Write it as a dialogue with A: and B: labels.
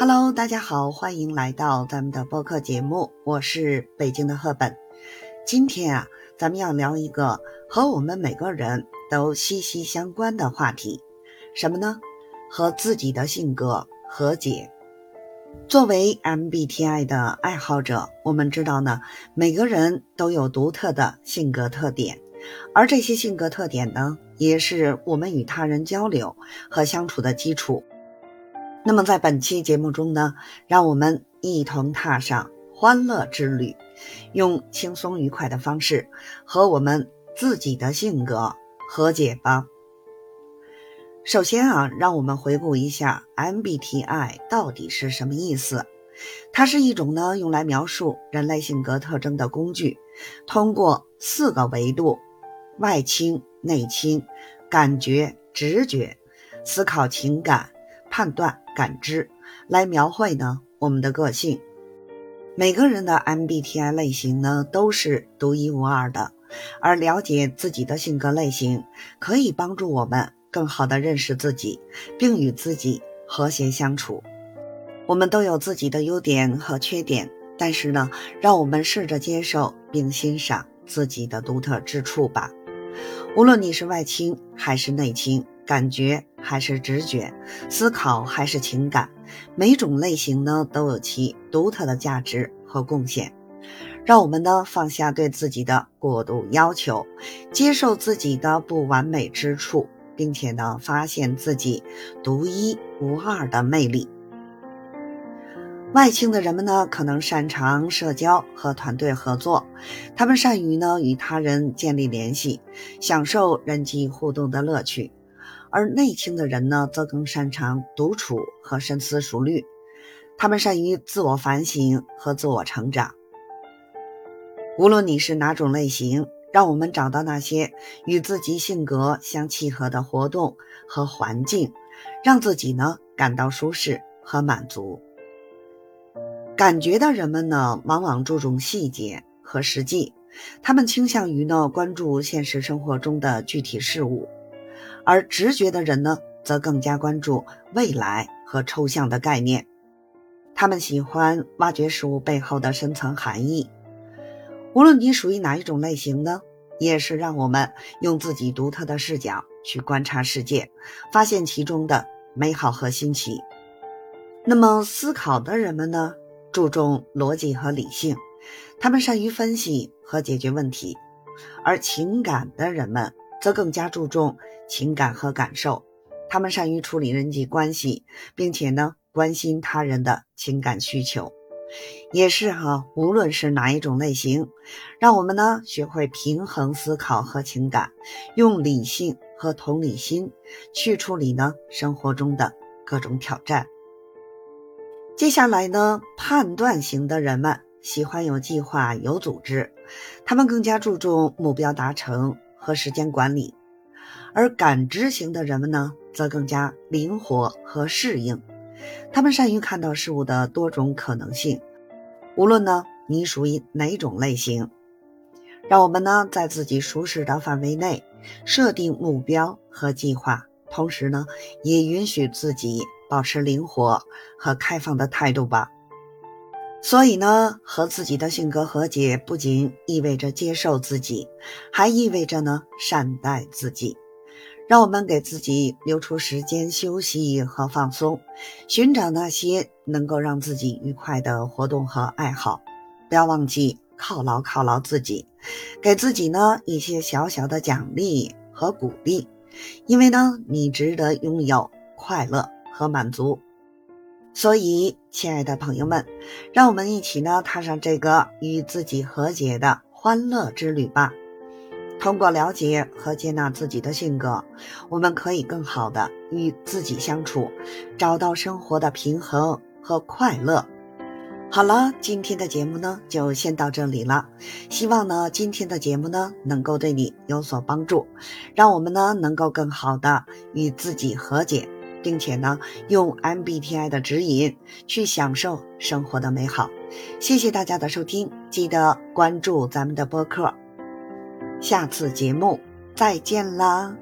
A: Hello，大家好，欢迎来到咱们的播客节目，我是北京的赫本。今天啊，咱们要聊一个和我们每个人都息息相关的话题，什么呢？和自己的性格和解。作为 MBTI 的爱好者，我们知道呢，每个人都有独特的性格特点，而这些性格特点呢，也是我们与他人交流和相处的基础。那么在本期节目中呢，让我们一同踏上欢乐之旅，用轻松愉快的方式和我们自己的性格和解吧。首先啊，让我们回顾一下 MBTI 到底是什么意思。它是一种呢用来描述人类性格特征的工具，通过四个维度：外倾、内倾、感觉、直觉、思考、情感、判断。感知来描绘呢我们的个性，每个人的 MBTI 类型呢都是独一无二的，而了解自己的性格类型，可以帮助我们更好的认识自己，并与自己和谐相处。我们都有自己的优点和缺点，但是呢，让我们试着接受并欣赏自己的独特之处吧。无论你是外倾还是内倾。感觉还是直觉，思考还是情感，每种类型呢都有其独特的价值和贡献。让我们呢放下对自己的过度要求，接受自己的不完美之处，并且呢发现自己独一无二的魅力。外倾的人们呢可能擅长社交和团队合作，他们善于呢与他人建立联系，享受人际互动的乐趣。而内倾的人呢，则更擅长独处和深思熟虑，他们善于自我反省和自我成长。无论你是哪种类型，让我们找到那些与自己性格相契合的活动和环境，让自己呢感到舒适和满足。感觉的人们呢，往往注重细节和实际，他们倾向于呢关注现实生活中的具体事物。而直觉的人呢，则更加关注未来和抽象的概念。他们喜欢挖掘事物背后的深层含义。无论你属于哪一种类型呢，也是让我们用自己独特的视角去观察世界，发现其中的美好和新奇。那么，思考的人们呢，注重逻辑和理性，他们善于分析和解决问题；而情感的人们则更加注重。情感和感受，他们善于处理人际关系，并且呢关心他人的情感需求，也是哈。无论是哪一种类型，让我们呢学会平衡思考和情感，用理性和同理心去处理呢生活中的各种挑战。接下来呢，判断型的人们喜欢有计划、有组织，他们更加注重目标达成和时间管理。而感知型的人们呢，则更加灵活和适应，他们善于看到事物的多种可能性。无论呢你属于哪种类型，让我们呢在自己舒适的范围内设定目标和计划，同时呢也允许自己保持灵活和开放的态度吧。所以呢，和自己的性格和解，不仅意味着接受自己，还意味着呢善待自己。让我们给自己留出时间休息和放松，寻找那些能够让自己愉快的活动和爱好。不要忘记犒劳犒劳自己，给自己呢一些小小的奖励和鼓励，因为呢你值得拥有快乐和满足。所以，亲爱的朋友们，让我们一起呢踏上这个与自己和解的欢乐之旅吧。通过了解和接纳自己的性格，我们可以更好的与自己相处，找到生活的平衡和快乐。好了，今天的节目呢就先到这里了。希望呢今天的节目呢能够对你有所帮助，让我们呢能够更好的与自己和解，并且呢用 MBTI 的指引去享受生活的美好。谢谢大家的收听，记得关注咱们的播客。下次节目再见啦！